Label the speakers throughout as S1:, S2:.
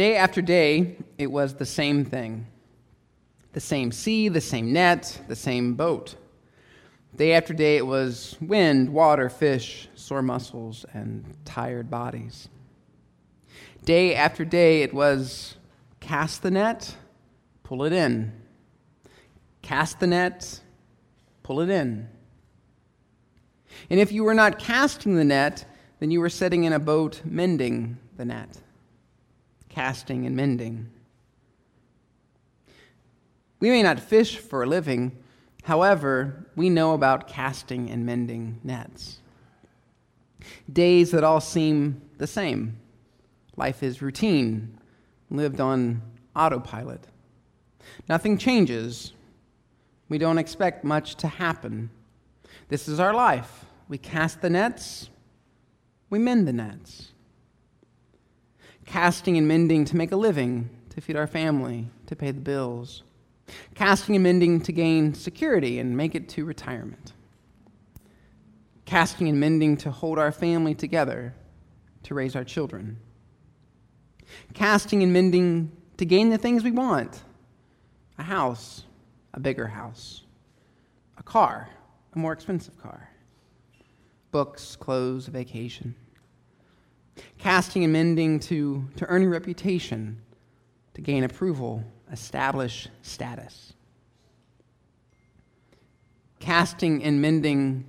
S1: Day after day, it was the same thing the same sea, the same net, the same boat. Day after day, it was wind, water, fish, sore muscles, and tired bodies. Day after day, it was cast the net, pull it in. Cast the net, pull it in. And if you were not casting the net, then you were sitting in a boat mending the net casting and mending. We may not fish for a living, however, we know about casting and mending nets. Days that all seem the same. Life is routine, lived on autopilot. Nothing changes. We don't expect much to happen. This is our life. We cast the nets, we mend the nets casting and mending to make a living, to feed our family, to pay the bills, casting and mending to gain security and make it to retirement, casting and mending to hold our family together, to raise our children, casting and mending to gain the things we want a house, a bigger house, a car, a more expensive car, books, clothes, vacation casting and mending to, to earn a reputation, to gain approval, establish status. Casting and mending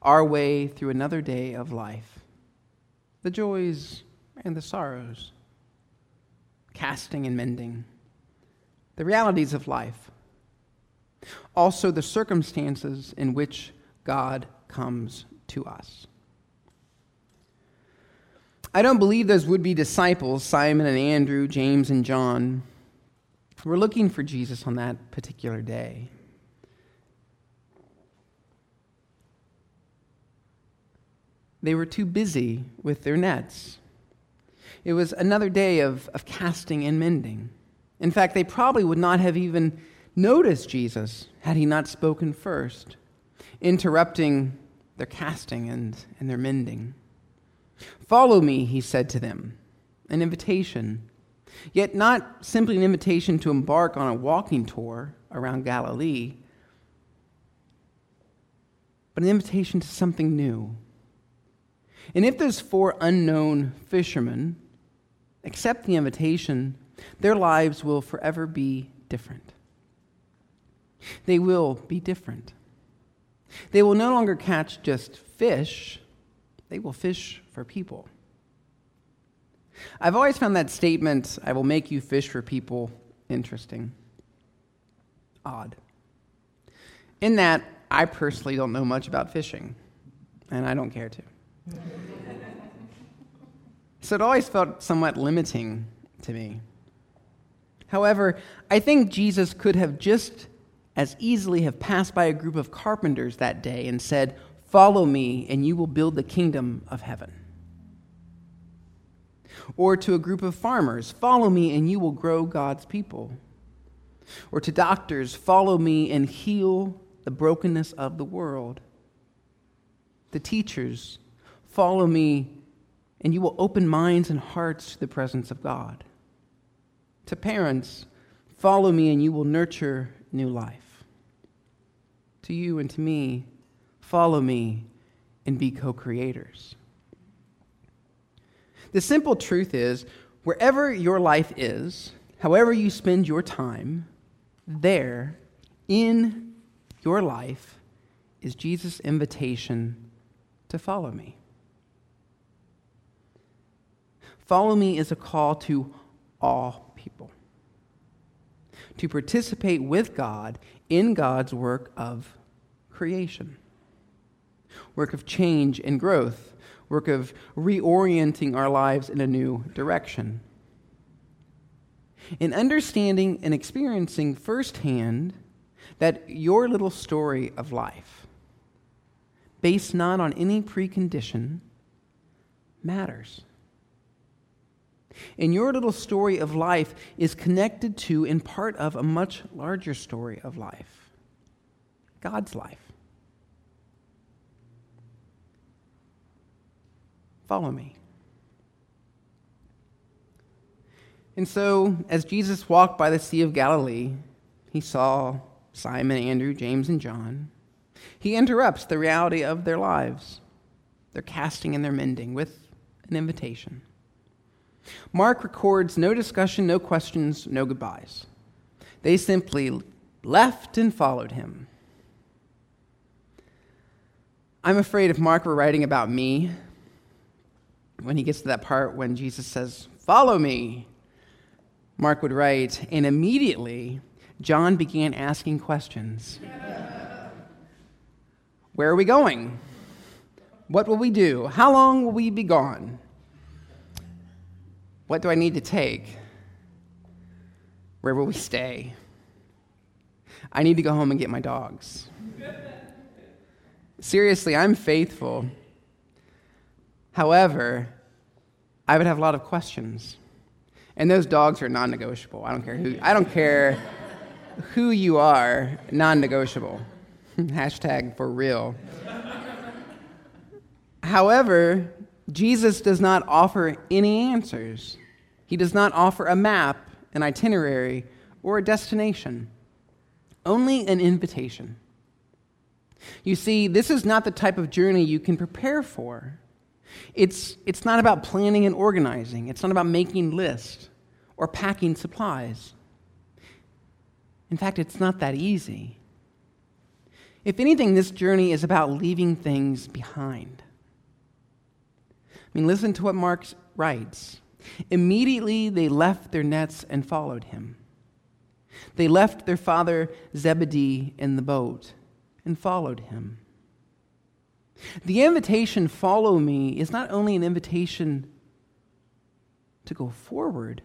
S1: our way through another day of life, the joys and the sorrows. Casting and mending the realities of life, also the circumstances in which God comes to us. I don't believe those would be disciples, Simon and Andrew, James and John, were looking for Jesus on that particular day. They were too busy with their nets. It was another day of, of casting and mending. In fact, they probably would not have even noticed Jesus had he not spoken first, interrupting their casting and, and their mending. Follow me, he said to them, an invitation. Yet not simply an invitation to embark on a walking tour around Galilee, but an invitation to something new. And if those four unknown fishermen accept the invitation, their lives will forever be different. They will be different. They will no longer catch just fish, they will fish for people. I've always found that statement, I will make you fish for people, interesting. Odd. In that, I personally don't know much about fishing, and I don't care to. so it always felt somewhat limiting to me. However, I think Jesus could have just as easily have passed by a group of carpenters that day and said, Follow me, and you will build the kingdom of heaven. Or to a group of farmers, Follow me, and you will grow God's people. Or to doctors, Follow me and heal the brokenness of the world. The teachers, Follow me, and you will open minds and hearts to the presence of God. To parents, Follow me, and you will nurture new life. To you and to me, follow me, and be co creators. The simple truth is wherever your life is, however you spend your time, there, in your life, is Jesus' invitation to follow me. Follow me is a call to all people to participate with God in God's work of creation work of change and growth, work of reorienting our lives in a new direction. In understanding and experiencing firsthand that your little story of life, based not on any precondition, matters. And your little story of life is connected to and part of a much larger story of life God's life. Follow me. And so, as Jesus walked by the Sea of Galilee, he saw Simon, Andrew, James, and John. He interrupts the reality of their lives, their casting and their mending, with an invitation. Mark records no discussion, no questions, no goodbyes. They simply left and followed him. I'm afraid if Mark were writing about me, when he gets to that part when Jesus says, Follow me, Mark would write, and immediately John began asking questions. Where are we going? What will we do? How long will we be gone? What do I need to take? Where will we stay? I need to go home and get my dogs. Seriously, I'm faithful. However, I would have a lot of questions. And those dogs are non negotiable. I don't care who I don't care who you are, non negotiable. Hashtag for real. However, Jesus does not offer any answers. He does not offer a map, an itinerary, or a destination, only an invitation. You see, this is not the type of journey you can prepare for. It's, it's not about planning and organizing, it's not about making lists or packing supplies. In fact, it's not that easy. If anything, this journey is about leaving things behind. I mean, listen to what Mark writes. Immediately they left their nets and followed him. They left their father Zebedee in the boat and followed him. The invitation, follow me, is not only an invitation to go forward,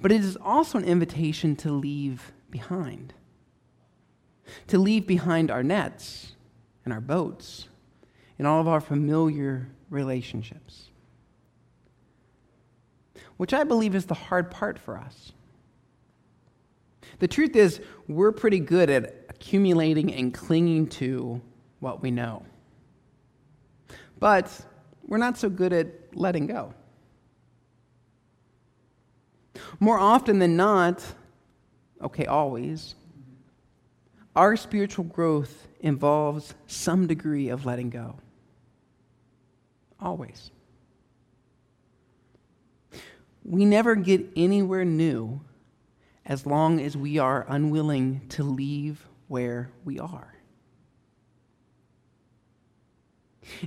S1: but it is also an invitation to leave behind. To leave behind our nets and our boats and all of our familiar relationships which I believe is the hard part for us. The truth is, we're pretty good at accumulating and clinging to what we know. But we're not so good at letting go. More often than not, okay, always, our spiritual growth involves some degree of letting go. Always. We never get anywhere new as long as we are unwilling to leave where we are.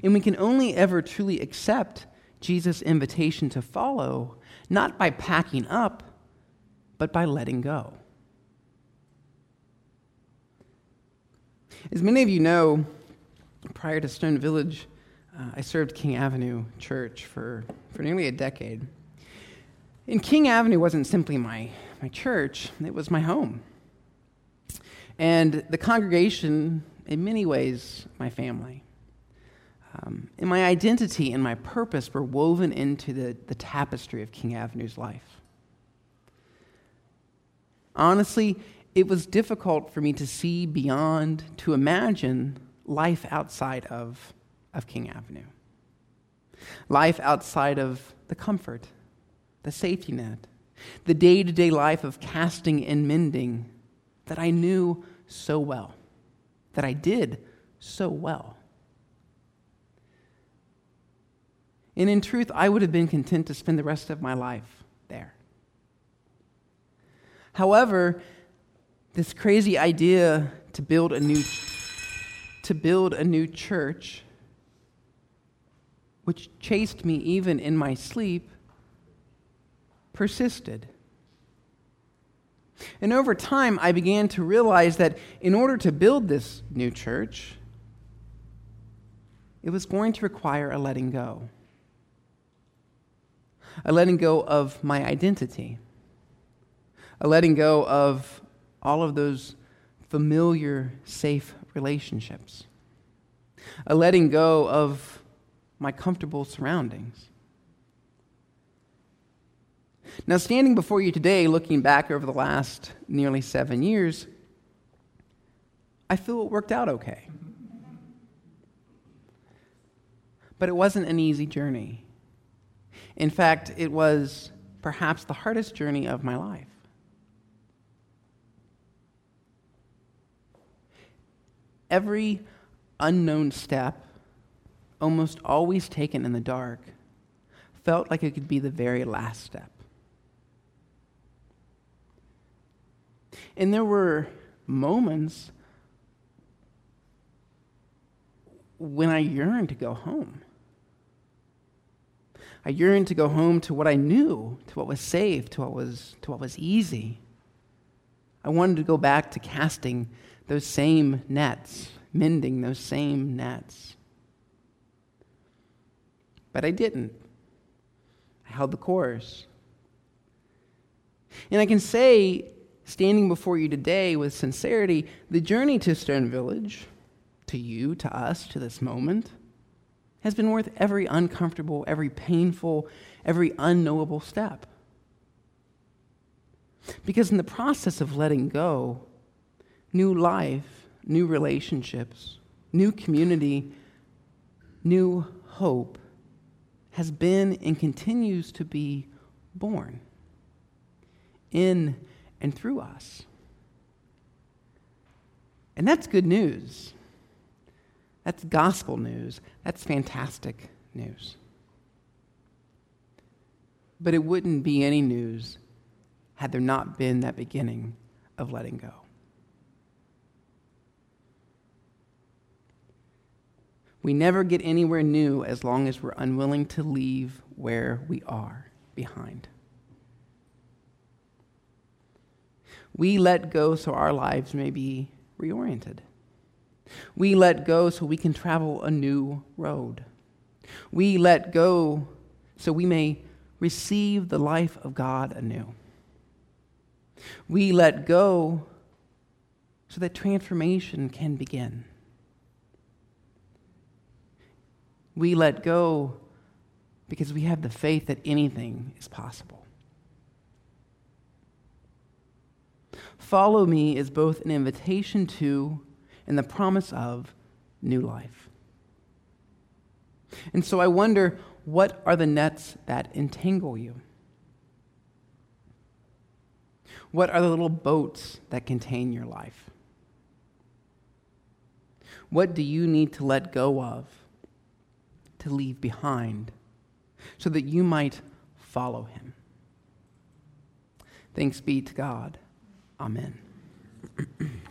S1: And we can only ever truly accept Jesus' invitation to follow, not by packing up, but by letting go. As many of you know, prior to Stone Village, uh, I served King Avenue Church for, for nearly a decade. And King Avenue wasn't simply my, my church, it was my home. And the congregation, in many ways, my family. Um, and my identity and my purpose were woven into the, the tapestry of King Avenue's life. Honestly, it was difficult for me to see beyond, to imagine life outside of, of King Avenue. Life outside of the comfort the safety net, the day to day life of casting and mending that I knew so well, that I did so well. And in truth, I would have been content to spend the rest of my life there. However, this crazy idea to build a new to build a new church which chased me even in my sleep persisted. And over time, I began to realize that in order to build this new church, it was going to require a letting go. A letting go of my identity. A letting go of all of those familiar, safe relationships. A letting go of my comfortable surroundings. Now, standing before you today, looking back over the last nearly seven years, I feel it worked out okay. But it wasn't an easy journey. In fact, it was perhaps the hardest journey of my life. Every unknown step, almost always taken in the dark, felt like it could be the very last step. And there were moments when I yearned to go home. I yearned to go home to what I knew, to what was safe, to what was, to what was easy. I wanted to go back to casting those same nets, mending those same nets. But I didn't. I held the course. And I can say, standing before you today with sincerity, the journey to Stone Village, to you, to us, to this moment, has been worth every uncomfortable, every painful, every unknowable step. Because in the process of letting go, new life, new relationships, new community, new hope has been and continues to be born in and through us. And that's good news. That's gospel news. That's fantastic news. But it wouldn't be any news had there not been that beginning of letting go. We never get anywhere new as long as we're unwilling to leave where we are behind. We let go so our lives may be reoriented. We let go so we can travel a new road. We let go so we may receive the life of God anew. We let go so that transformation can begin. We let go because we have the faith that anything is possible. Follow me is both an invitation to and the promise of new life. And so I wonder what are the nets that entangle you? What are the little boats that contain your life? What do you need to let go of, to leave behind, so that you might follow him? Thanks be to God. Amen.